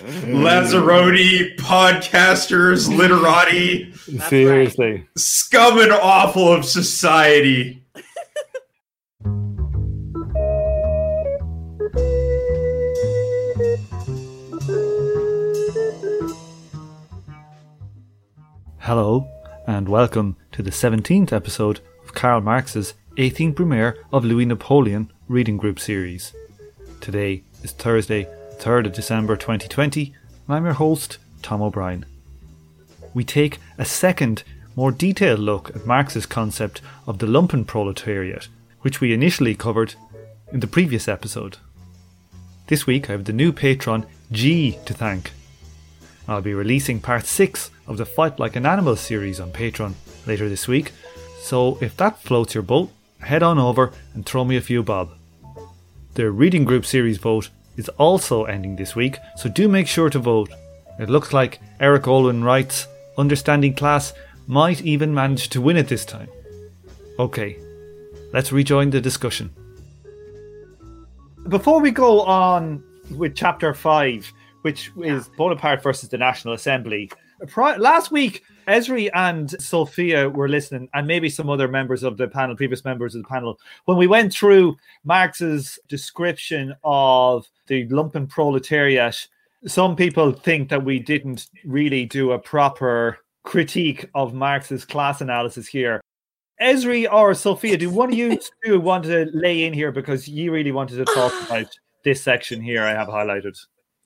Mm. Lazzaroni, podcasters, literati, That's Seriously. scum and awful of society. Hello, and welcome to the 17th episode of Karl Marx's 18th Brumaire of Louis Napoleon Reading Group series. Today is Thursday, 3rd of December 2020, and I'm your host, Tom O'Brien. We take a second, more detailed look at Marx's concept of the lumpen proletariat, which we initially covered in the previous episode. This week I have the new patron G to thank. I'll be releasing part 6 of the Fight Like an Animal series on Patreon later this week, so if that floats your boat, head on over and throw me a few bob. The Reading Group series vote is also ending this week, so do make sure to vote. It looks like Eric Olin Wright's, Understanding Class might even manage to win it this time. Okay, let's rejoin the discussion. Before we go on with chapter 5, which is Bonaparte versus the National Assembly. Last week, Esri and Sophia were listening, and maybe some other members of the panel, previous members of the panel, when we went through Marx's description of the lumpen proletariat. Some people think that we didn't really do a proper critique of Marx's class analysis here. Esri or Sophia, do one of you two want to lay in here because you really wanted to talk about this section here I have highlighted?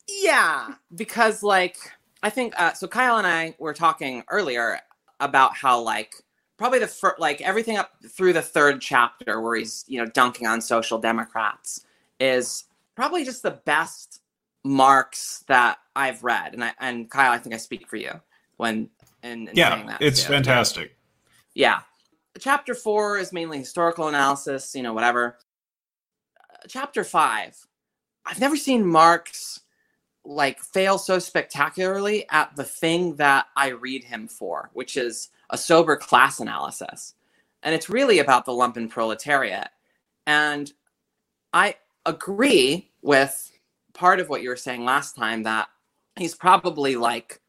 Yeah, because like I think uh, so. Kyle and I were talking earlier about how like probably the fir- like everything up through the third chapter where he's you know dunking on social democrats is probably just the best Marx that I've read. And I and Kyle, I think I speak for you when and Yeah, that it's too. fantastic. Yeah. Chapter four is mainly historical analysis, you know, whatever. Uh, chapter five, I've never seen Marx like fail so spectacularly at the thing that I read him for, which is a sober class analysis. And it's really about the lumpen proletariat. And I agree with part of what you were saying last time that he's probably like,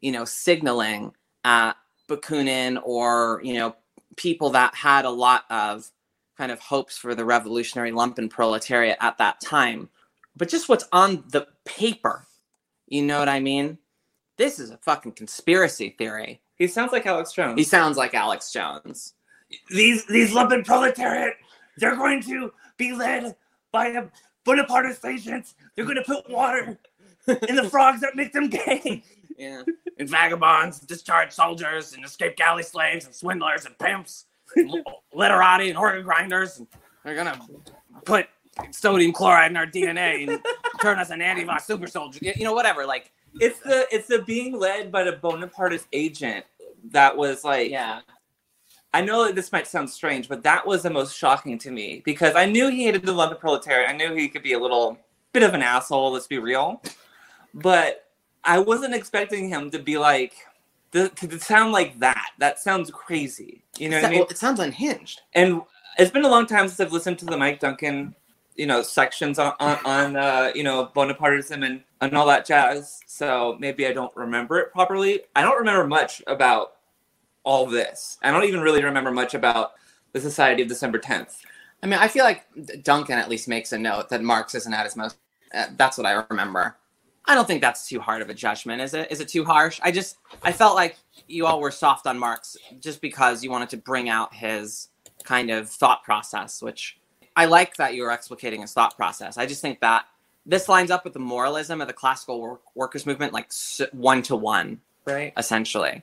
you know, signaling at Bakunin or, you know, people that had a lot of kind of hopes for the revolutionary lumpen proletariat at that time. But just what's on the paper, you know what I mean? This is a fucking conspiracy theory. He sounds like Alex Jones. He sounds like Alex Jones. these these lumpen proletariat, they're going to be led by a Bonapartist agents. They're going to put water in the frogs that make them gay. Yeah. And vagabonds, discharged soldiers, and escaped galley slaves, and swindlers, and pimps, and literati, and organ grinders. And they're going to put sodium chloride in our DNA and turn us an anti-virus super soldier. You you know, whatever. Like, It's the it's the being led by the Bonapartist agent that was like yeah. I know that this might sound strange, but that was the most shocking to me because I knew he hated the lumpen proletariat. I knew he could be a little bit of an asshole, let's be real. But I wasn't expecting him to be like to, to sound like that. That sounds crazy. You know what I mean? Well, it sounds unhinged. and it's been a long time since I've listened to the Mike Duncan, you know, sections on on, on uh, you know Bonapartism and and all that jazz. So maybe I don't remember it properly. I don't remember much about all this. I don't even really remember much about the Society of December 10th. I mean, I feel like Duncan at least makes a note that Marx isn't at his most. Uh, that's what I remember. I don't think that's too hard of a judgment, is it? Is it too harsh? I just I felt like you all were soft on Marx just because you wanted to bring out his kind of thought process, which I like that you were explicating his thought process. I just think that this lines up with the moralism of the classical work- workers movement, like one to one, Right. essentially.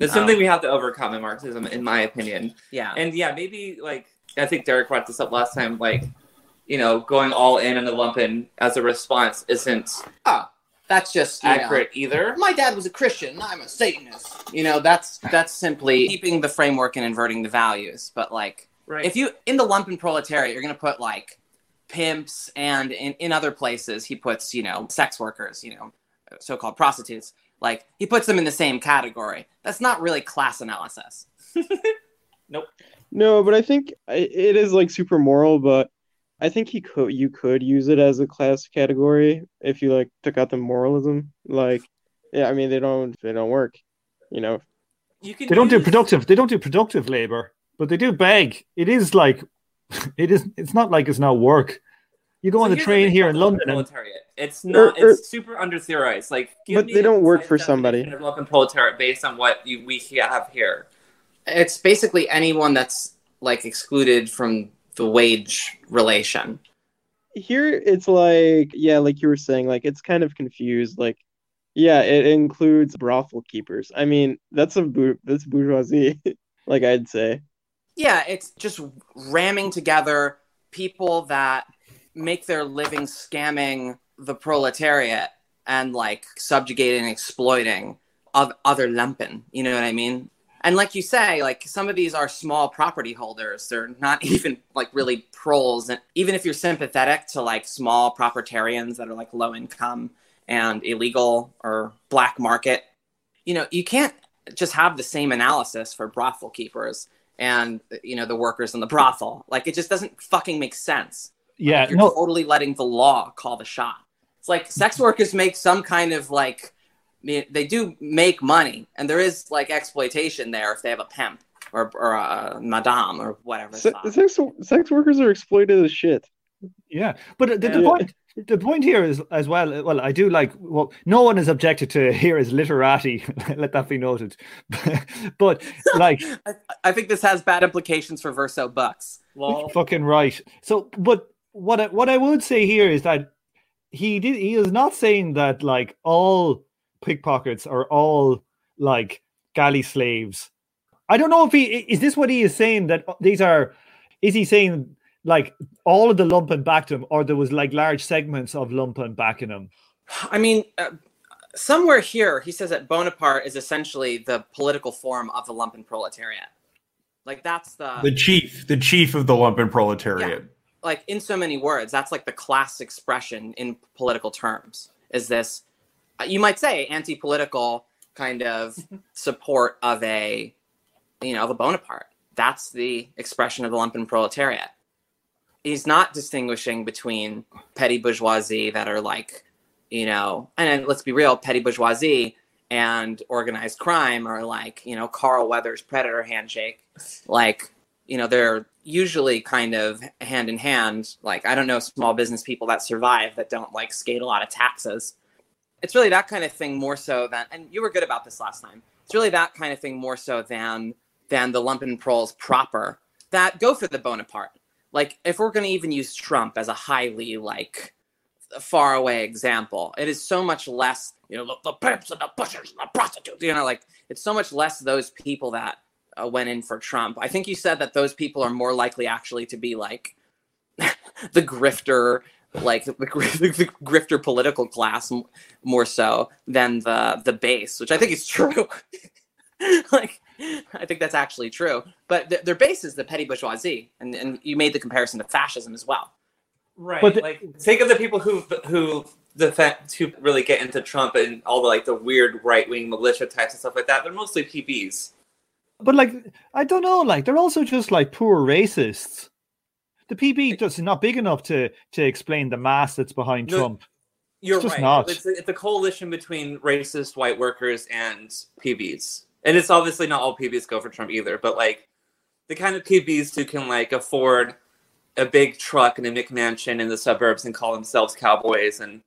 It's something um, we have to overcome in Marxism, in my opinion. Yeah. And yeah, maybe like I think Derek brought this up last time. Like, you know, going all in on the lumpen as a response isn't Oh, that's just you know, accurate either. my dad was a Christian. I'm a Satanist. You know, that's that's simply keeping the framework and inverting the values. But like, Right. if you in the lumpen proletariat, you're gonna put like pimps, and in in other places he puts you know sex workers, you know, so-called prostitutes. Like he puts them in the same category. That's not really class analysis. Nope. No, but I think it is like super moral, but I think he could you could use it as a class category if you like took out the moralism. Like, yeah, I mean they don't they don't work, you know. You can They don't do productive. They don't do productive labor, but they do beg. It is like, it is. It's not like it's not work. You go So on the train here in London, and proletariat. It's er, not. Or- or- it's er, super under theorized. Like, give But me they don't work for somebody. definition of lumpen proletariat based on what you, we have here. It's basically anyone that's like excluded from the wage relation. Here it's like yeah, like you were saying, like it's kind of confused. Like, yeah, it includes brothel keepers. I mean, that's a bou- that's bourgeoisie, like I'd say. Yeah, it's just ramming together people that make their living scamming the proletariat and like subjugating and exploiting other lumpen. You know what I mean? And like you say, like some of these are small property holders. They're not even like really proles. And even if you're sympathetic to like small proprietarians that are like low income and illegal or black market, you know, you can't just have the same analysis for brothel keepers and you know the workers in the brothel. Like it just doesn't fucking make sense. yeah, You're no, totally letting the law call the shot. It's like sex workers make some kind of like they do make money, and there is like exploitation there if they have a pimp or or a madame or whatever. Se- sex sex workers are exploited as shit. yeah. But the, the Yeah. point, the point here is as well. Well, I do like. Well, no one is objected to here is literati. Let that be noted. but like, I, I think this has bad implications for Verso Bucks. Well, fucking right. So, but what I, what I would say here is that he did. He is not saying that like all pickpockets are all like galley slaves. I don't know if he is this what he is saying that these are. Is he saying like all of the lumpen backed him, or there was like large segments of lumpen backing him? I mean, uh, somewhere here he says that Bonaparte is essentially the political form of the lumpen proletariat. Like that's the The chief, the chief of the lumpen proletariat. like in so many words that's like the class expression in political terms is this uh, you might say anti-political kind of support of a you know of a bonaparte that's the expression of the lumpen proletariat he's not distinguishing between petty bourgeoisie that are like you know and let's be real petty bourgeoisie and organized crime are like you know carl weathers predator handshake. Like you know they're usually kind of hand in hand. Like i don't know small business people that survive that don't like skate a lot of taxes. It's really that kind of thing more so than and you were good about this last time. It's really that kind of thing more so than than the lumpen proles proper that go for the bonaparte like if we're going to even use trump as a highly like far away example it is so much less you know the, the pimps and the pushers and the prostitutes you know like it's so much less those people that uh, went in for Trump. I think you said that those people are more likely actually to be like the grifter, like the, the grifter political class more so than the the base, which I think is true. like, I think that's actually true. But th- their base is the petty bourgeoisie, and and you made the comparison to fascism as well. right. But the- like, think of the people who who defend who really get into Trump and all the like the weird right wing militia types and stuff like that. They're mostly PBs. But like, I don't know. Like, they're also just like poor racists. The PB just not big enough to to explain the mass that's behind No, Trump. You're just right. not. It's, a, it's a coalition between racist white workers and PBs, and it's obviously not all PBs go for Trump either. But like the kind of PBs who can like afford a big truck and a McMansion in the suburbs and call themselves cowboys and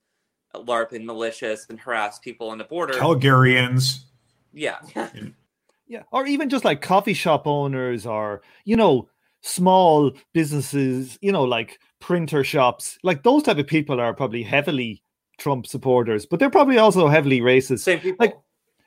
LARP and malicious and harass people on the border. Calgarians. yeah, Yeah, or even just like coffee shop owners, or you know, small businesses. You know, like printer shops. Like those type of people are probably heavily Trump supporters, but they're probably also heavily racist. same people. Like-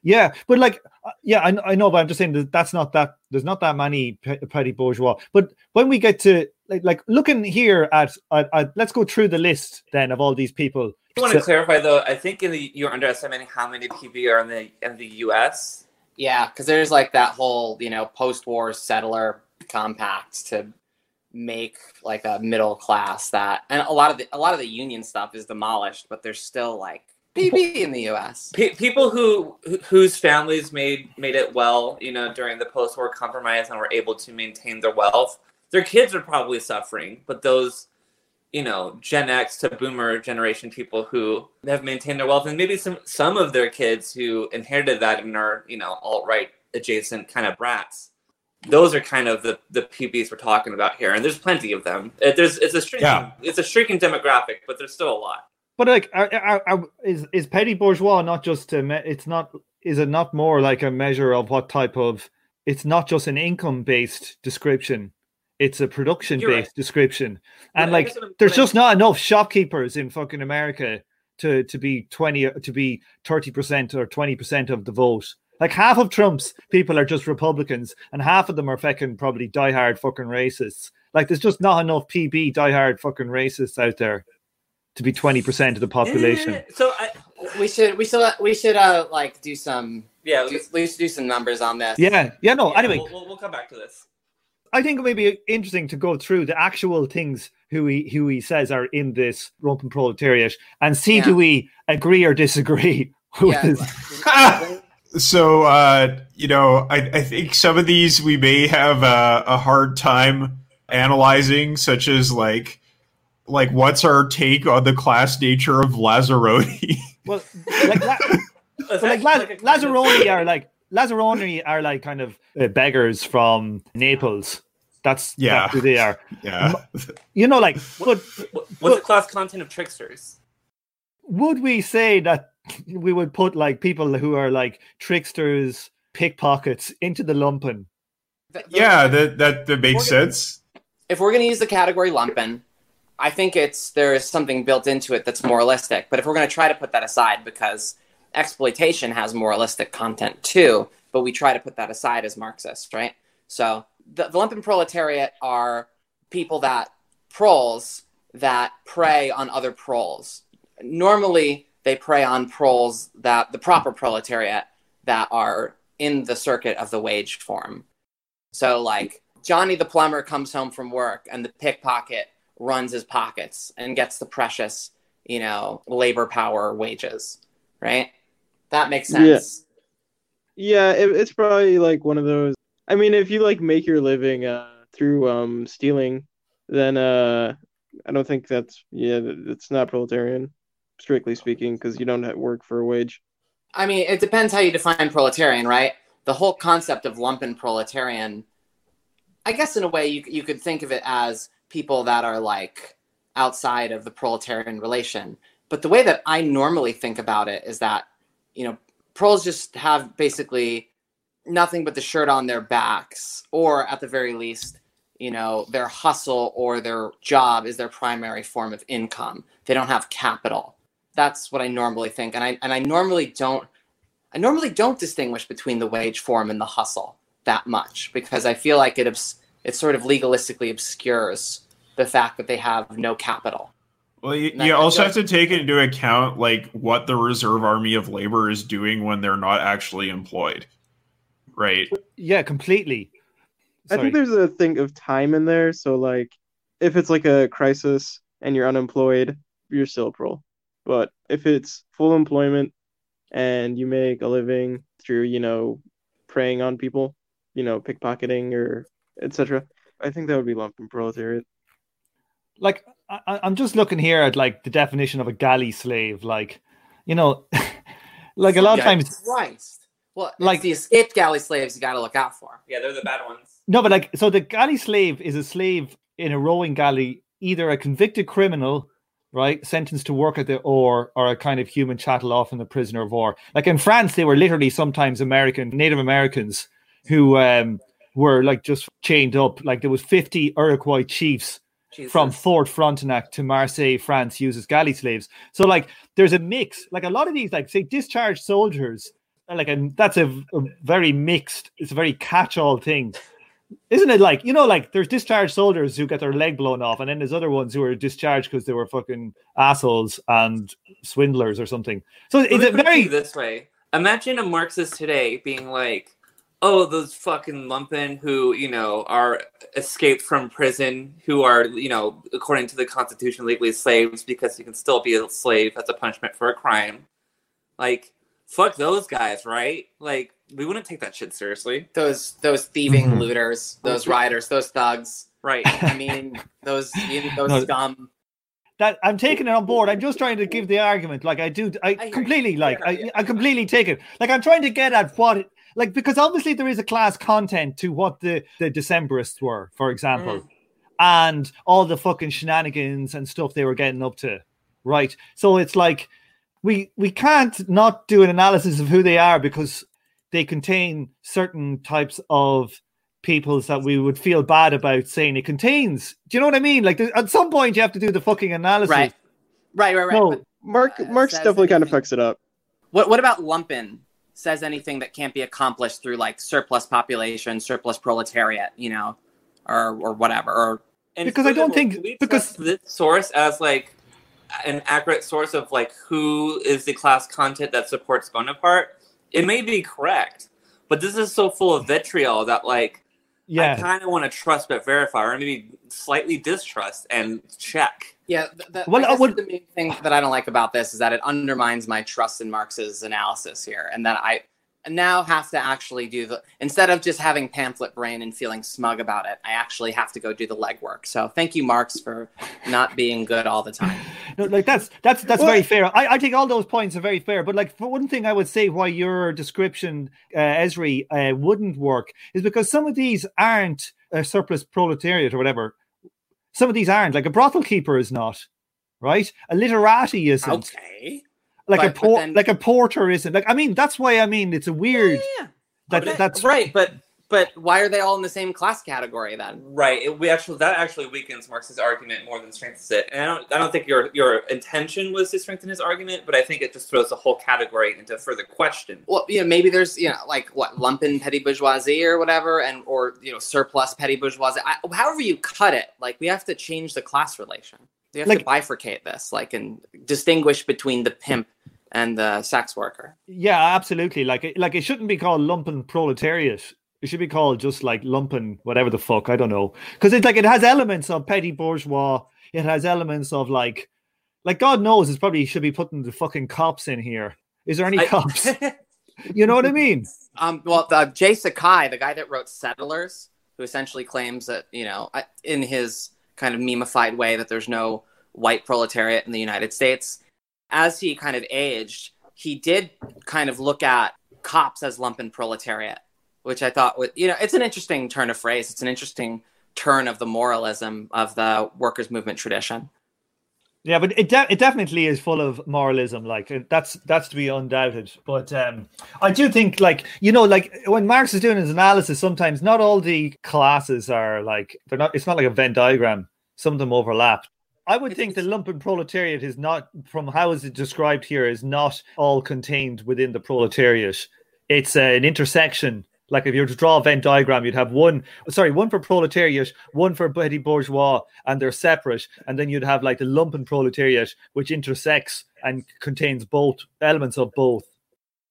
Yeah, but like, uh, yeah, I, I know, but I'm just saying that that's not that. There's not that many petty bourgeois. But when we get to like, like looking here at, at, at, let's go through the list then of all these people. I want to So- clarify though. I think in the you're underestimating how many PB are in the in the U.S. Yeah, because there's like that whole you know post-war settler compact to make like a middle class that, and a lot of the a lot of the union stuff is demolished, but there's still like PB in the U.S. Pe- people who who- whose families made made it well, you know, during the post-war compromise and were able to maintain their wealth. Their kids are probably suffering, but those you know Gen X to Boomer generation people who have maintained their wealth, and maybe some some of their kids who inherited that and are you know alt right adjacent kind of brats. Those are kind of the the PBs we're talking about here, and there's plenty of them. It, there's it's a shrinking Yeah. it's a shrinking demographic, but there's still a lot. But like, are, are, are, is is petty bourgeois not just a? Me- it's not. Is it not more like a measure of what type of? It's not just an income based description. It's a production based right. description, and I like, guess what I'm- there's just not enough shopkeepers in fucking America to to be twenty to be thirty percent or twenty percent of the vote. Like half of Trump's people are just Republicans, and half of them are fucking probably diehard fucking racists. Like there's just not enough PB diehard fucking racists out there to be twenty percent of the population. Eh, So I, We should we should we should uh like do some yeah, do, we should do some numbers on this. Yeah, yeah, no. yeah, anyway, we'll, we'll, we'll come back to this. I think it may be interesting to go through the actual things who he who he says are in this lumpen proletariat and see Yeah. do we agree or disagree with Yeah. So, uh, you know, I, I think some of these we may have uh, a hard time analyzing, such as like, like what's our take on the class nature of Lazzaroni? well like, La- It's like, actually La- like a kind of- Lazzaroni are like Lazzaroni are like kind of uh, beggars from Naples. That's Yeah. that's who they are. yeah, You know, like, but What- What's the class content of tricksters? would we say that we would put like people who are like tricksters, pickpockets into the lumpen? Th- yeah, that that that makes We're gonna- sense. if we're going to use the category lumpen, I think it's there is something built into it that's moralistic. But if we're going to try to put that aside, because exploitation has moralistic content too, but we try to put that aside as Marxist, right? So the, the lumpen proletariat are people that proles that prey on other proles. Normally, they prey on proles that the proper proletariat that are in the circuit of the wage form. So, like, Johnny the plumber comes home from work and the pickpocket runs his pockets and gets the precious, you know, labor power wages, right? That makes sense. Yeah, it, it's probably like one of those. I mean, if you like make your living uh, through um stealing, then uh, I don't think that's yeah, it's not proletarian, strictly speaking, because you don't work for a wage. I mean, it depends how you define proletarian, right? The whole concept of lumpen proletarian, I guess in a way you, you could think of it as people that are like outside of the proletarian relation. But the way that I normally think about it is that, you know, proles just have basically nothing but the shirt on their backs, or at the very least, you know, their hustle or their job is their primary form of income. They don't have capital. That's what I normally think, and I and I normally don't. I normally don't distinguish between the wage form and the hustle that much because I feel like it obs- it sort of legalistically obscures the fact that they have no capital. Well, you, you also have to take into account like what the reserve army of labor is doing when they're not actually employed, right? Yeah, completely. I think there's a thing of time in there. So like, if it's like a crisis and you're unemployed, you're still a pro. But if it's full employment and you make a living through, you know, preying on people, you know, pickpocketing or etc., I think that would be lumpen proletariat. like I, I- I'm just looking here at like the definition of a galley slave. Like, you know, like a lot of times. Christ. Well, Like- like the escaped galley slaves, you got to look out for. Yeah, they're the bad ones. No, but like, so the galley slave is a slave in a rowing galley, either a convicted criminal, right, sentenced to work at the oar, or a kind of human chattel, off in the prisoner of war. Like in France, they were literally sometimes American Native Americans who um, were like just chained up. Like there was 50 Iroquois chiefs Jesus. from Fort Frontenac to Marseille, France, uses galley slaves. So like there's a mix. Like a lot of these, like say discharged soldiers, like and that's a, a very mixed. It's a very catch-all thing, isn't it? Like you know, like there's discharged soldiers who get their leg blown off, and then there's other ones who are discharged because they were fucking assholes and swindlers or something. So it's a it very this way. Imagine a Marxist today being like, "Oh, those fucking lumpen who you know are escaped from prison, who are you know according to the Constitution legally slaves because you can still be a slave as a punishment for a crime." Like, fuck those guys, right? Like, we wouldn't take that shit seriously, Those those thieving Mhm. looters, those riders, those thugs. right? I mean, those those No. scum. that I'm taking it on board. I'm just trying to give the argument. Like I do, I, I completely you. like I. I completely take it. Like I'm trying to get at what it- like because obviously there is a class content to what the the Decemberists were, for example, Mm. and all the fucking shenanigans and stuff they were getting up to, right? So it's like we we can't not do an analysis of who they are because they contain certain types of peoples that we would feel bad about saying it contains. Do you know what I mean? Like at some point you have to do the fucking analysis. Right. Right, right, right. No. But Mark Uh, Marx definitely kind of fucks it up. what what about lumpen? Says anything that can't be accomplished through like surplus population, surplus proletariat, you know, or or whatever. Or And Because I don't think- because- this source as like an accurate source of like who is the class content that supports Bonaparte. It may be correct, but this is so full of vitriol that like I kind of want to trust but verify, or maybe slightly distrust and check. yeah, th- th- Well, I I would- the main thing that I don't like about this is that it undermines my trust in Marx's analysis here, and that I now have to actually do the instead of just having pamphlet brain and feeling smug about it, I actually have to go do the legwork. So thank you, Marx, for not being good all the time. No, like that's that's that's Well- very fair. I, I think all those points are very fair. But like for one thing, I would say why your description, uh, Esri, uh, wouldn't work is because some of these aren't a surplus proletariat or whatever. Some of these aren't. Like a brothel keeper is not, right? A literati isn't. Okay. Like a But- but por- then- like a porter isn't. Like I mean, that's why I mean it's a weird. Yeah, oh, That But- that's right, but but why are they all in the same class category then? Right. It, we actually that actually weakens Marx's argument more than strengthens it. And I don't I don't think your your intention was to strengthen his argument, but I think it just throws the whole category into further question. Well, you know, maybe there's you know like what lumpen petty bourgeoisie or whatever, and or you know surplus petty bourgeoisie. I, however you cut it, like we have to change the class relation. We have to Like- bifurcate this, like and distinguish between the pimp and the sex worker. Yeah, absolutely. Like, it- like it shouldn't be called lumpen proletariat. It should be called just like lumpen, whatever the fuck. I don't know, because it's like it has elements of petty bourgeois. It has elements of like, like God knows, it's probably should be putting the fucking cops in here. Is there any I- cops? You know what I mean? Um, well, the, J. Sakai, the guy that wrote Settlers, who essentially claims that you know, in his kind of memeified way, that there's no white proletariat in the United States. As he kind of aged, he did kind of look at cops as lumpen proletariat, which I thought was, you know, it's an interesting turn of phrase. It's an interesting turn of the moralism of the workers' movement tradition. Yeah, but it de- it definitely is full of moralism. Like that's that's to be undoubted. But um, I do think like you know like when Marx is doing his analysis, sometimes not all the classes are like they're not. It's not like a Venn diagram. Some of them overlap. I would think the lumpen proletariat is not, from how is it described here, is not all contained within the proletariat. It's uh, an intersection. Like if you were to draw a Venn diagram, you'd have one, sorry, one for proletariat, one for petty bourgeois, and they're separate. And then you'd have like the lumpen proletariat, which intersects and contains both elements of both.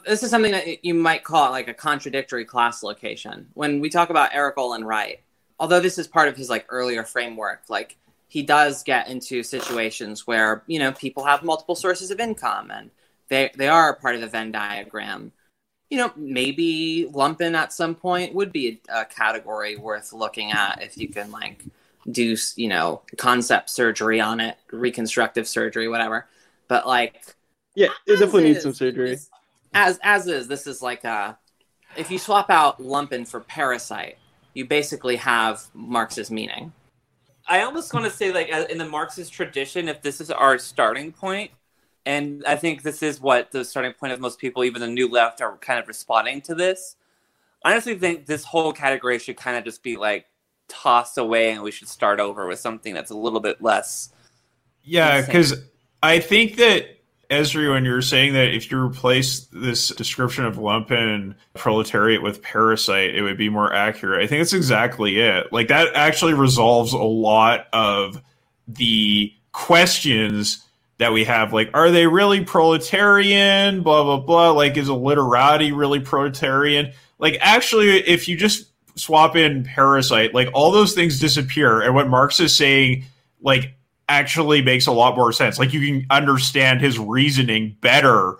this is something that you might call like a contradictory class location. When we talk about Eric Olin Wright, although this is part of his like earlier framework, like he does get into situations where you know people have multiple sources of income and they they are a part of the Venn diagram. You know, maybe lumpen at some point would be a, a category worth looking at if you can like do you know concept surgery on it, reconstructive surgery, whatever. But like Yeah, it definitely needs is, some surgery. As as is, this is like a if you swap out lumpen for parasite, you basically have Marx's meaning. I almost want to say, like, in the Marxist tradition, if this is our starting point, and I think this is what the starting point of most people, even the new left, are kind of responding to this. I honestly think this whole category should kind of just be like tossed away, and we should start over with something that's a little bit less. Yeah, because I think that Esri, when you're saying that if you replace this description of lumpen proletariat with parasite, it would be more accurate. I think that's exactly it. Like that actually resolves a lot of the questions that we have. Like, are they really proletarian? Blah blah blah. Like, is a literati really proletarian? Like, actually, if you just swap in parasite, like all those things disappear. And what Marx is saying, like actually makes a lot more sense. Like you can understand his reasoning better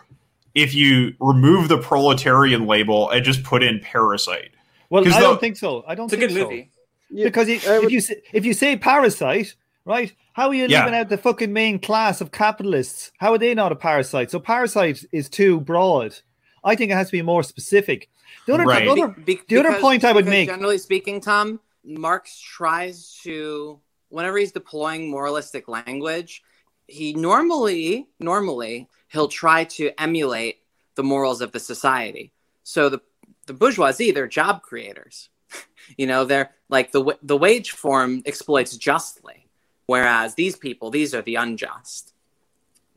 if you remove the proletarian label and just put in parasite. Well, 'Cause I the- don't think so. I don't It's a think good so. movie. Yeah, because it, I if would- you say, if you say parasite, right? How are you Yeah. leaving out the fucking main class of capitalists? How are they not a parasite? So parasite is too broad. I think it has to be more specific. The other, Right. the other Be- the other point I would make- generally speaking, Tom, Marx tries to, whenever he's deploying moralistic language, he normally, normally, he'll try to emulate the morals of the society. So the the bourgeoisie, they're job creators. you know, they're like the the wage form exploits justly, whereas these people, these are the unjust.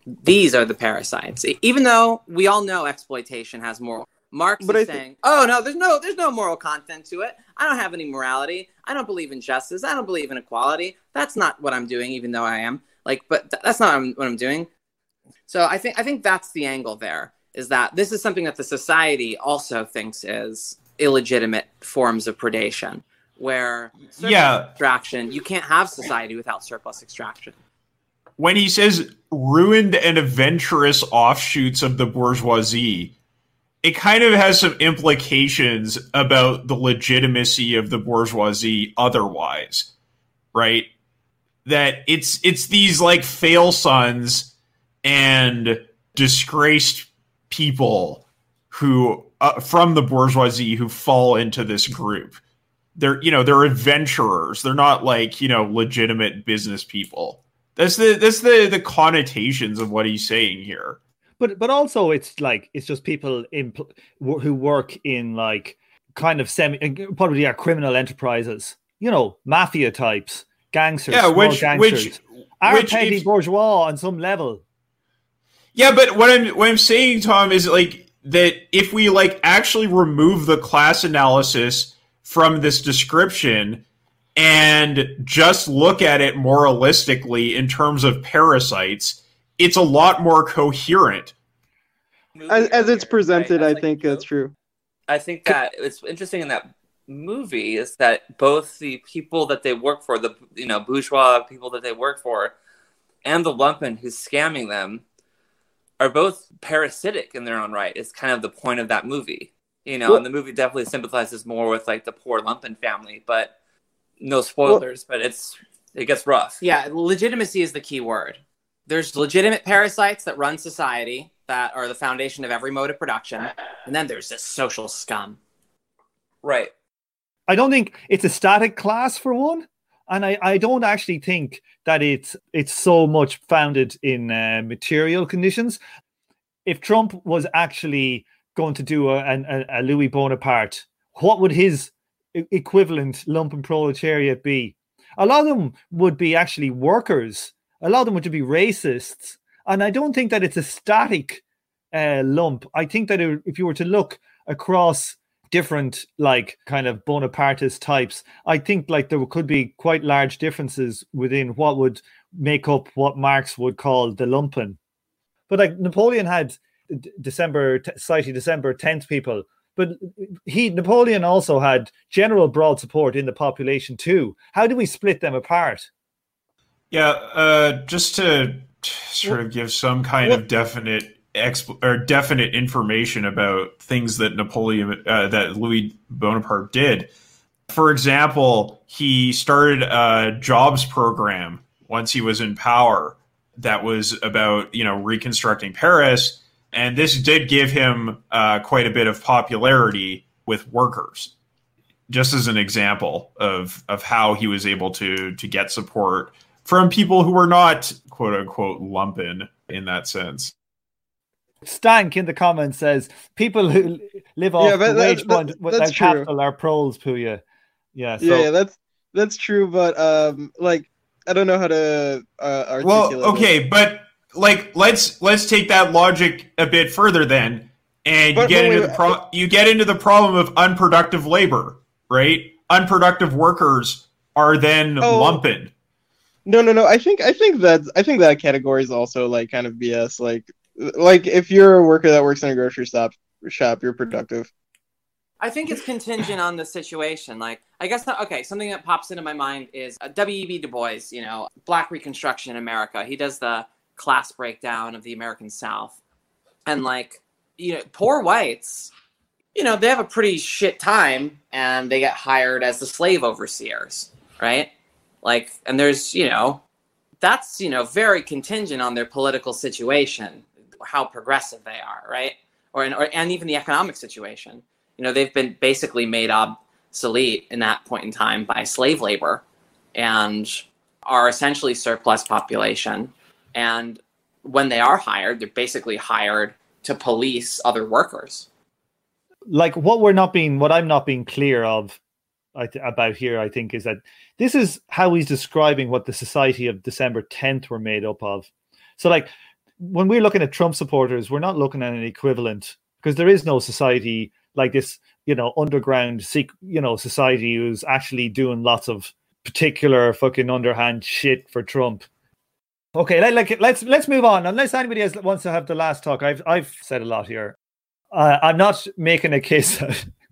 These are the parasites. Even though we all know exploitation has moral. Marx But is I thi- saying, "Oh no, there's no there's no moral content to it. I don't have any morality. I don't believe in justice. I don't believe in equality. That's not what I'm doing, even though I am like, but th- that's not what I'm, what I'm doing." So I think I think that's the angle there is that this is something that the society also thinks is illegitimate forms of predation, where surplus Yeah. extraction you can't have society without surplus extraction. when he says ruined and adventurous offshoots of the bourgeoisie, it kind of has some implications about the legitimacy of the bourgeoisie otherwise, right? That it's it's these like fail sons and disgraced people who uh, from the bourgeoisie who fall into this group. They're you know they're adventurers. They're not like you know legitimate business people. That's the that's the the connotations of what he's saying here. But but also it's like it's just people in who work in like kind of semi probably are criminal enterprises you know mafia types gangsters Yeah, small which gangsters which are which petty if- bourgeois on some level. Yeah, but what I'm what I'm saying, Tom, is like that if we like actually remove the class analysis from this description and just look at it moralistically in terms of parasites, it's a lot more coherent. As, as it's presented, Right, I like think a that's joke. true. I think that it's interesting in that movie is that both the people that they work for, the you know bourgeois people that they work for, and the lumpen who's scamming them, are both parasitic in their own right. It's kind of the point of that movie, you know. Well- and the movie definitely sympathizes more with like the poor lumpen family, but no spoilers. but it's it gets rough. Yeah, legitimacy is the key word. There's legitimate parasites that run society that are the foundation of every mode of production, and then there's this social scum. Right. I don't think it's a static class for one, and I, I don't actually think that it's it's so much founded in uh, material conditions. If Trump was actually going to do a, a, a Louis Bonaparte, what would his equivalent lumpen proletariat be? A lot of them would be actually workers. A lot of them would be racists, and I don't think that it's a static uh, lump. I think that if you were to look across different like kind of bonapartist types i think like there could be quite large differences within what would make up what marx would call the lumpen. But like napoleon had december society december 10th people. But he napoleon also had general broad support in the population too. How do we split them apart Yeah, uh, just to sort of give some kind of definite exp- or definite information about things that Napoleon, uh, that Louis Bonaparte did. For example, he started a jobs program once he was in power that was about you know reconstructing Paris, and this did give him uh, quite a bit of popularity with workers. Just as an example of of how he was able to to get support from people who were not quote unquote lumpen in that sense. stank in the comments says people who live off Yeah, but the that- wage that- fund without that's true. capital are proles puya yeah so yeah, yeah, that's that's true, but um, like I don't know how to uh, articulate. Well, it. okay, but like let's let's take that logic a bit further then, and you get but into wait, the pro- you get into the problem of unproductive labor, right? Unproductive workers are then Oh. lumpen. No, no, no. I think I think that I think that category is also like kind of BS. Like, like if you're a worker that works in a grocery shop, shop, you're productive. I think it's contingent on the situation. Like, I guess, not, okay, something that pops into my mind is uh, W.E.B. Du Bois, you know, Black Reconstruction in America. He does the class breakdown of the American South. And, like, you know, poor whites, you know, they have a pretty shit time and they get hired as the slave overseers, right? Like, and there's, you know, that's you know very contingent on their political situation, how progressive they are, right? Or, or and even the economic situation. You know, they've been basically made obsolete in that point in time by slave labor, and are essentially surplus population. And when they are hired, they're basically hired to police other workers. Like what we're not being, what I'm not being clear of th- about here, I think, is that this is how he's describing what the Society of December 10th were made up of. So, like, when we're looking at Trump supporters, we're not looking at an equivalent because there is no society like this, you know, underground, you know, society who's actually doing lots of particular fucking underhand shit for Trump. Okay, let, like let's let's move on. Unless anybody wants to have the last talk, I've I've said a lot here. Uh, I'm not making a case.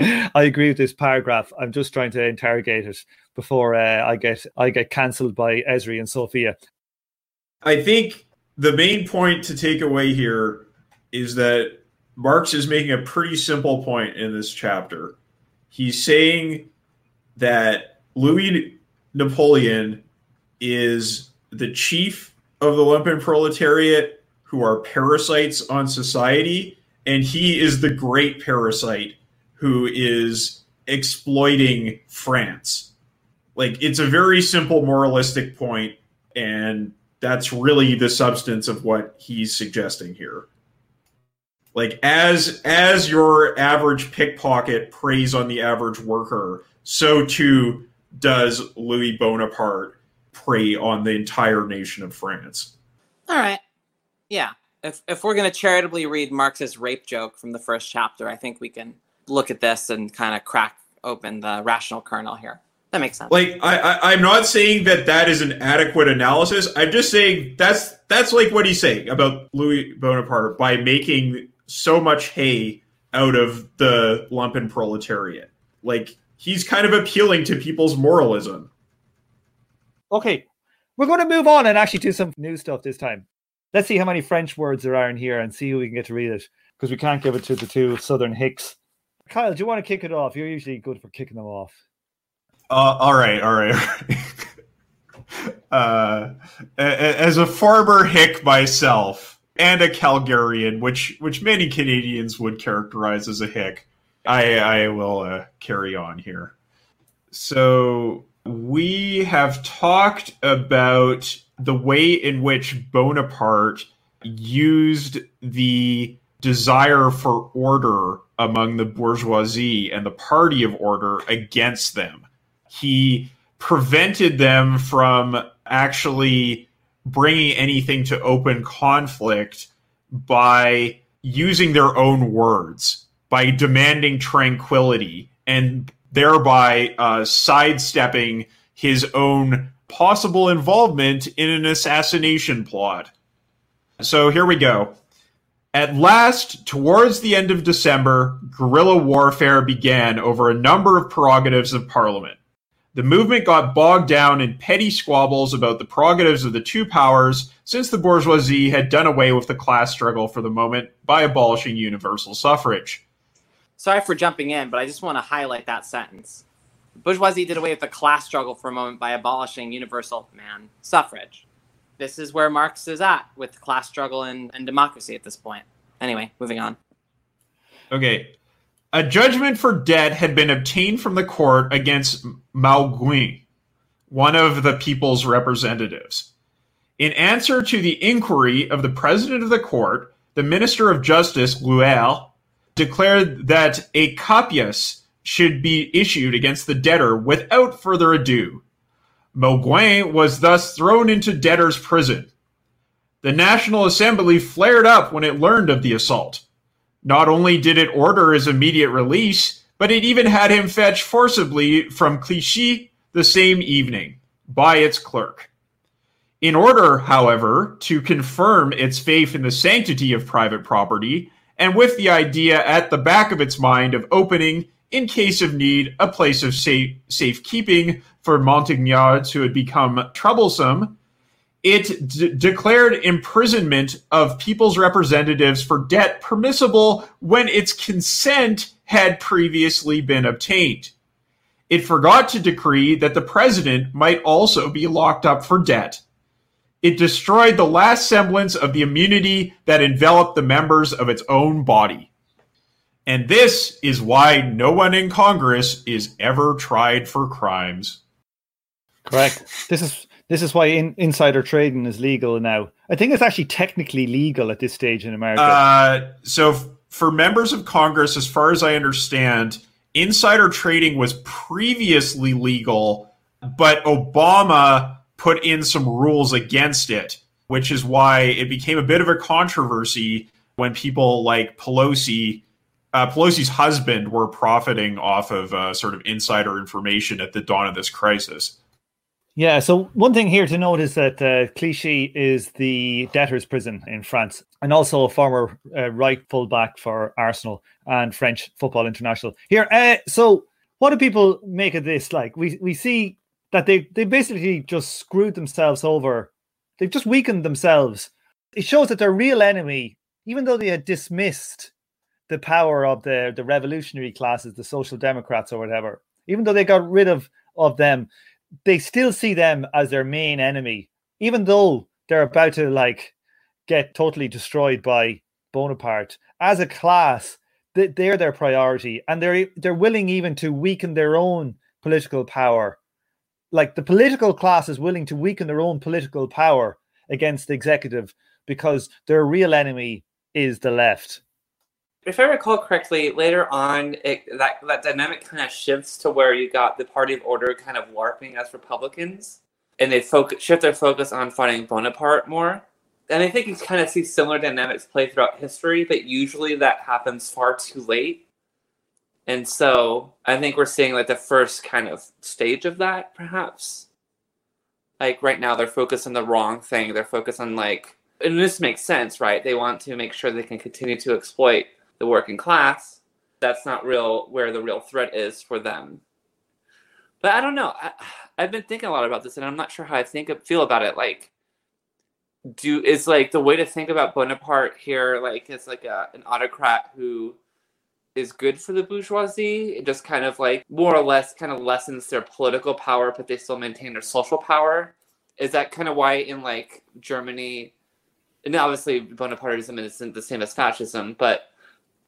I agree with this paragraph. I'm just trying to interrogate it before uh, I get I get cancelled by Esri and Sophia. I think the main point to take away here is that Marx is making a pretty simple point in this chapter. He's saying that Louis Napoleon is the chief of the lumpen proletariat who are parasites on society, and he is the great parasite who is exploiting France. Like it's a very simple moralistic point, and that's really the substance of what he's suggesting here. Like as as your average pickpocket preys on the average worker, so too does Louis Bonaparte prey on the entire nation of France. All right. Yeah. If if we're gonna charitably read Marx's rape joke from the first chapter, I think we can look at this and kind of crack open the rational kernel here. That makes sense. Like I, I I'm not saying that that is an adequate analysis. I'm just saying that's that's like what he's saying about Louis Bonaparte by making so much hay out of the lumpen proletariat. Like he's kind of appealing to people's moralism. Okay, we're going to move on and actually do some new stuff this time. Let's see how many French words there are in here and see who we can get to read it because we can't give it to the two Southern Hicks. Kyle, do you want to kick it off? You're usually good for kicking them off. Uh, all right, all right. uh, as a former hick myself and a Calgarian, which which many Canadians would characterize as a hick, I I will uh, carry on here. So we have talked about the way in which Bonaparte used the desire for order among the bourgeoisie and the party of order against them. He prevented them from actually bringing anything to open conflict by using their own words, by demanding tranquility, and thereby uh, sidestepping his own possible involvement in an assassination plot. So here we go. At last, towards the end of December, guerrilla warfare began over a number of prerogatives of Parliament. The movement got bogged down in petty squabbles about the prerogatives of the two powers since the bourgeoisie had done away with the class struggle for the moment by abolishing universal suffrage. Sorry for jumping in, but I just want to highlight that sentence. The bourgeoisie did away with the class struggle for a moment by abolishing universal man suffrage this is where Marx is at with class struggle and, and democracy at this point. Anyway, moving on. Okay. A judgment for debt had been obtained from the court against Mauguin, one of the people's representatives. In answer to the inquiry of the president of the court, the minister of justice, Rouher, declared that a capias should be issued against the debtor without further ado, Mauguin was thus thrown into debtor's prison. The National Assembly flared up when it learned of the assault. Not only did it order his immediate release, but it even had him fetched forcibly from Clichy the same evening by its clerk. In order, however, to confirm its faith in the sanctity of private property, and with the idea at the back of its mind of opening, in case of need, a place of safe safekeeping for Montagnards who had become troublesome, it d- declared imprisonment of people's representatives for debt permissible when its consent had previously been obtained. It forgot to decree that the president might also be locked up for debt. it destroyed the last semblance of the immunity that enveloped the members of its own body. And this is why no one in Congress is ever tried for crimes. Correct. This is this is why in, insider trading is legal now. I think it's actually technically legal at this stage in America. Uh, so, f- for members of Congress, as far as I understand, insider trading was previously legal, but Obama put in some rules against it, which is why it became a bit of a controversy when people like Pelosi, uh, Pelosi's husband, were profiting off of uh, sort of insider information at the dawn of this crisis. Yeah, so one thing here to note is that uh, Clichy is the debtor's prison in France and also a former uh, right fullback for Arsenal and French Football International. Here, uh, so what do people make of this? Like, we, we see that they, they basically just screwed themselves over. They've just weakened themselves. It shows that their real enemy, even though they had dismissed the power of the, the revolutionary classes, the social democrats or whatever, even though they got rid of, of them, they still see them as their main enemy, even though they're about to like get totally destroyed by Bonaparte. As a class, they're their priority, and they're they're willing even to weaken their own political power. Like the political class is willing to weaken their own political power against the executive because their real enemy is the left. If I recall correctly, later on, it, that that dynamic kind of shifts to where you got the Party of Order kind of warping as Republicans, and they focus shift their focus on fighting Bonaparte more. And I think you kind of see similar dynamics play throughout history, but usually that happens far too late. And so I think we're seeing like the first kind of stage of that, perhaps. Like right now, they're focused on the wrong thing. They're focused on like, and this makes sense, right? They want to make sure they can continue to exploit the working class. That's not real where the real threat is for them. But I don't know. I, I've been thinking a lot about this, and I'm not sure how I think feel about it. Like, do is like the way to think about Bonaparte here, like it's like a, an autocrat who is good for the bourgeoisie. It just kind of like more or less kind of lessens their political power, but they still maintain their social power. Is that kind of why in like Germany, and obviously Bonapartism isn't the same as fascism, but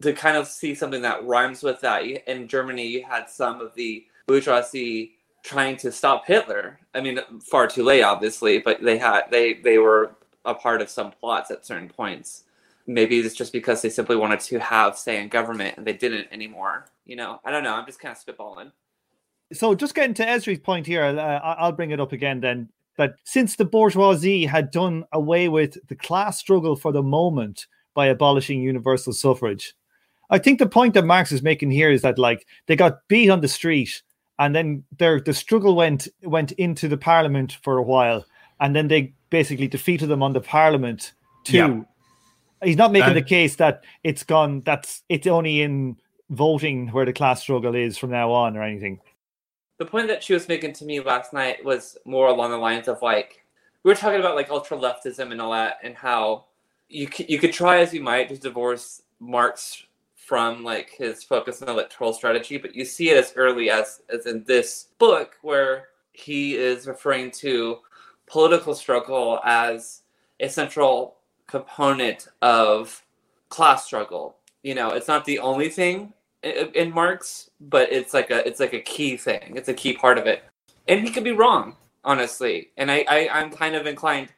to kind of see something that rhymes with that. In Germany, you had some of the bourgeoisie trying to stop Hitler. I mean, far too late, obviously, but they had they they were a part of some plots at certain points. Maybe it's just because they simply wanted to have say in government and they didn't anymore. You know, I don't know. I'm just kind of spitballing. So, just getting to Esri's point here, uh, I'll bring it up again then. That since the bourgeoisie had done away with the class struggle for the moment by abolishing universal suffrage, I think the point that Marx is making here is that like they got beat on the street and then their the struggle went went into the parliament for a while and then they basically defeated them on the parliament too. Yeah. He's not making the case that it's gone that's it's only in voting where the class struggle is from now on or anything. The point that she was making to me last night was more along the lines of like we were talking about like ultra leftism and all that and how you you could try as you might to divorce Marx from like his focus on electoral strategy, but you see it as early as as in this book where he is referring to political struggle as a central component of class struggle. You know, it's not the only thing in, in Marx, but it's like a it's like a key thing. It's a key part of it. And he could be wrong, honestly. And I, I I'm kind of inclined.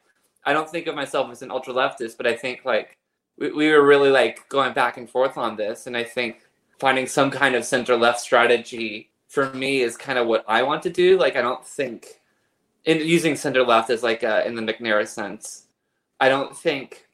I don't think of myself as an ultra leftist, but I think like we, we were really like going back and forth on this and i think finding some kind of center left strategy for me is kind of what i want to do. Like i don't think in using center left as like a, in the mcnair sense i don't think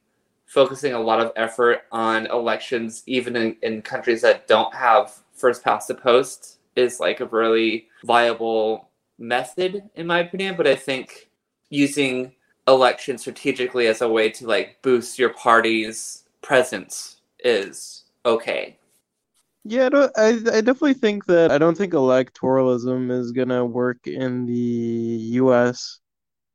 focusing a lot of effort on elections even in, in countries that don't have first past the post is like a really viable method in my opinion. But i think using election strategically as a way to like boost your party's presence is okay. Yeah, I, I definitely think that I don't think electoralism is gonna work in the U.S.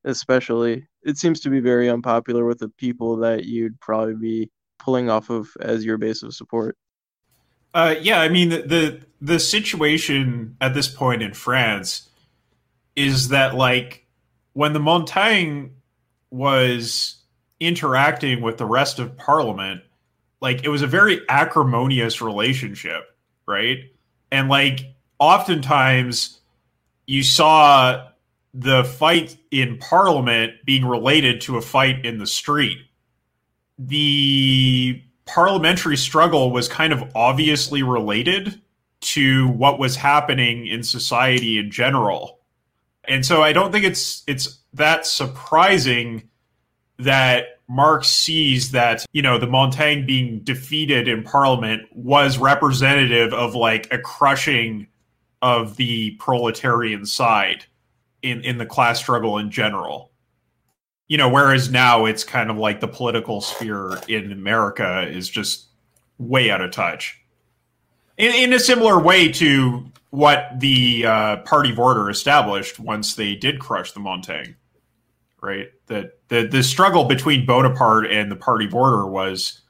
Especially, it seems to be very unpopular with the people that you'd probably be pulling off of as your base of support. Uh, yeah, I mean the, the the situation at this point in France is that like when the Montagne was interacting with the rest of Parliament, like it was a very acrimonious relationship, right? And like oftentimes you saw the fight in Parliament being related to a fight in the street. The parliamentary struggle was kind of obviously related to what was happening in society in general. And so I don't think it's it's that surprising that Marx sees that, you know, the Montagne being defeated in parliament was representative of like a crushing of the proletarian side in, in the class struggle in general. You know, whereas now it's kind of like the political sphere in America is just way out of touch. In, in a similar way to what the uh, party order established once they did crush the Montagne, right? That the the struggle between Bonaparte and the party of order was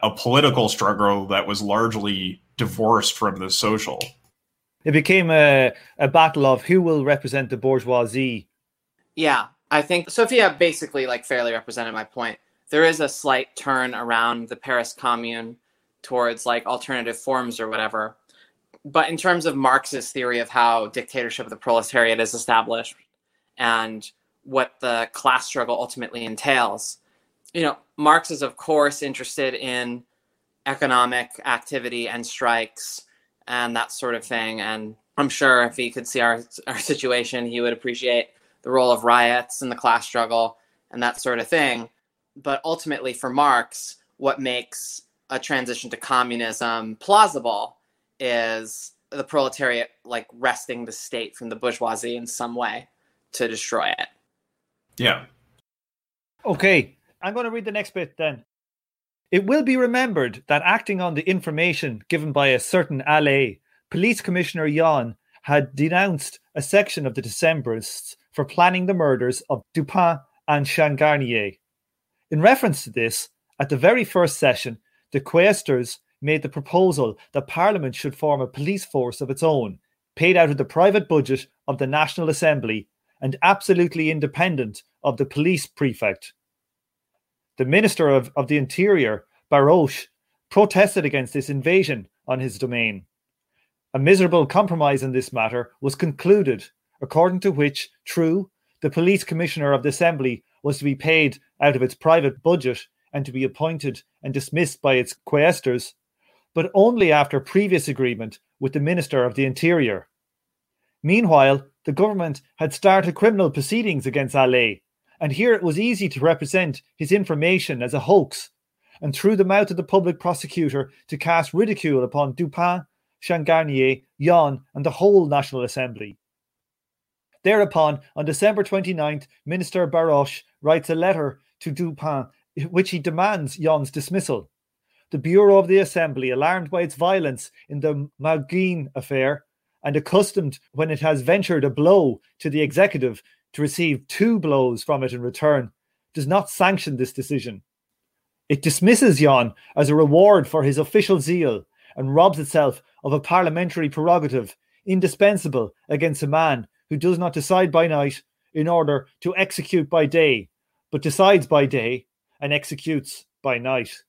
a political struggle that was largely divorced from the social. It became a, a battle of who will represent the bourgeoisie. Yeah, I think Sophia basically like fairly represented my point. There is a slight turn around the Paris Commune towards like alternative forms or whatever. But in terms of Marx's theory of how dictatorship of the proletariat is established and what the class struggle ultimately entails, you know, Marx is of course interested in economic activity and strikes and that sort of thing. And I'm sure if he could see our our situation, he would appreciate the role of riots and the class struggle and that sort of thing. But ultimately, for Marx, what makes a transition to communism plausible is the proletariat like wresting the state from the bourgeoisie in some way to destroy it. Yeah. Okay, I'm going to read the next bit then. It will be remembered that acting on the information given by a certain Allais, Police Commissioner Yon had denounced a section of the Decembrists for planning the murders of Dupin and Changarnier. In reference to this, at the very first session, the quaestors made the proposal that Parliament should form a police force of its own, paid out of the private budget of the National Assembly and absolutely independent of the police prefect. The Minister of, of the Interior, Baroche, protested against this invasion on his domain. A miserable compromise in this matter was concluded, according to which, true, the police commissioner of the Assembly was to be paid out of its private budget and to be appointed and dismissed by its quaestors, but only after previous agreement with the Minister of the Interior. Meanwhile, the government had started criminal proceedings against Allais, and here it was easy to represent his information as a hoax, and through the mouth of the public prosecutor to cast ridicule upon Dupin, Changarnier, Yon, and the whole National Assembly. Thereupon, on December 29th, Minister Baroche writes a letter to Dupin which he demands Yon's dismissal. The Bureau of the Assembly, alarmed by its violence in the Mauguin affair, and accustomed when it has ventured a blow to the executive to receive two blows from it in return, does not sanction this decision. It dismisses Yon as a reward for his official zeal and robs itself of a parliamentary prerogative indispensable against a man who does not decide by night in order to execute by day, but decides by day and executes by night.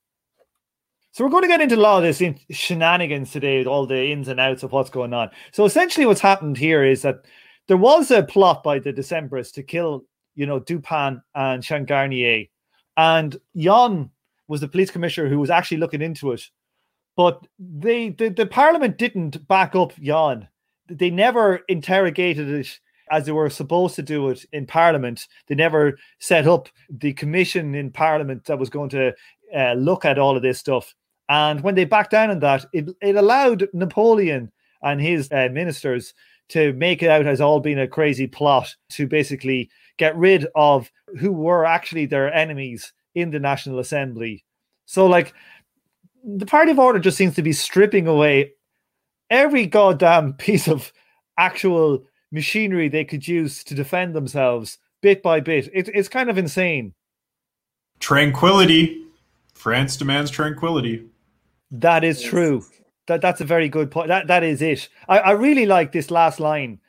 So we're going to get into a lot of this shenanigans today, with all the ins and outs of what's going on. So essentially, what's happened here is that there was a plot by the Decemberists to kill, you know, Dupin and Changarnier, and Yon was the police commissioner who was actually looking into it. But they, the, the Parliament didn't back up Yon. They never interrogated it as they were supposed to do it in Parliament. They never set up the commission in Parliament that was going to uh, look at all of this stuff. And when they backed down on that, it, it allowed Napoleon and his uh, ministers to make it out as all being a crazy plot to basically get rid of who were actually their enemies in the National Assembly. So, like, the party of order just seems to be stripping away every goddamn piece of actual machinery they could use to defend themselves bit by bit. It, it's kind of insane. Tranquility. France demands tranquility. That is true. That that's a very good point. That that is it. I, I really like this last line.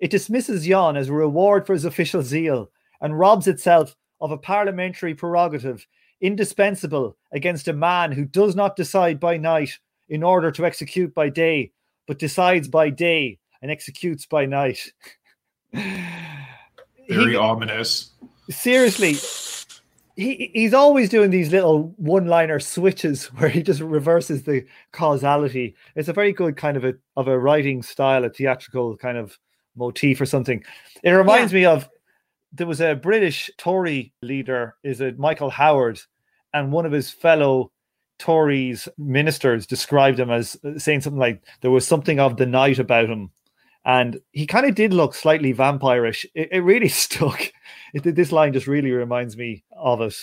It dismisses Yon as a reward for his official zeal and robs itself of a parliamentary prerogative indispensable against a man who does not decide by night in order to execute by day, but decides by day and executes by night. Very He- ominous. seriously he he's always doing these little one-liner switches where he just reverses the causality. It's a very good kind of a of a writing style a theatrical kind of motif or something. It reminds me of there was a british tory leader is it michael howard? And one of his fellow tories ministers described him as saying something like there was something of the night about him and he kind of did look slightly vampirish it, it really stuck it, this line just really reminds me of it.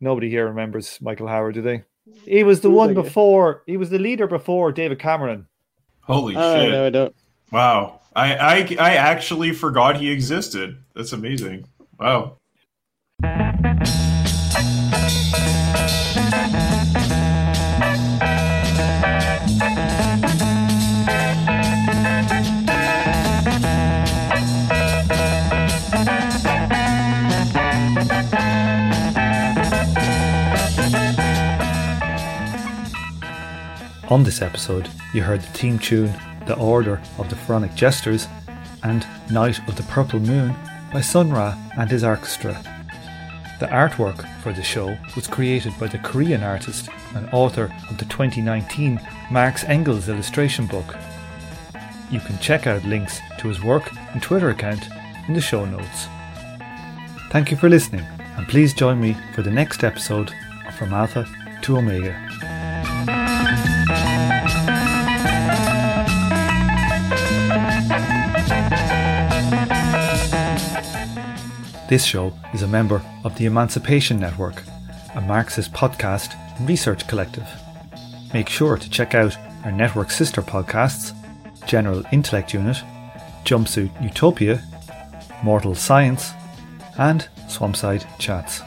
Nobody here remembers Michael Howard, do they? He was the one before. He was the leader before David Cameron. Holy Uh, shit! no, I don't. Wow, I, I I actually forgot he existed. That's amazing. Wow. On this episode, you heard the theme tune The Order of the Pharaonic Jesters and Night of the Purple Moon by Sun Ra and his orchestra. The artwork for the show was created by the Korean artist and author of the 2019 Marx Engels illustration book. You can check out links to his work and Twitter account in the show notes. Thank you for listening, and please join me for the next episode of From Alpha to Omega. This show is a member of the Emancipation Network, a Marxist podcast and research collective. Make sure to check out our network sister podcasts General Intellect Unit, Jumpsuit Utopia, Mortal Science, and Swampside Chats.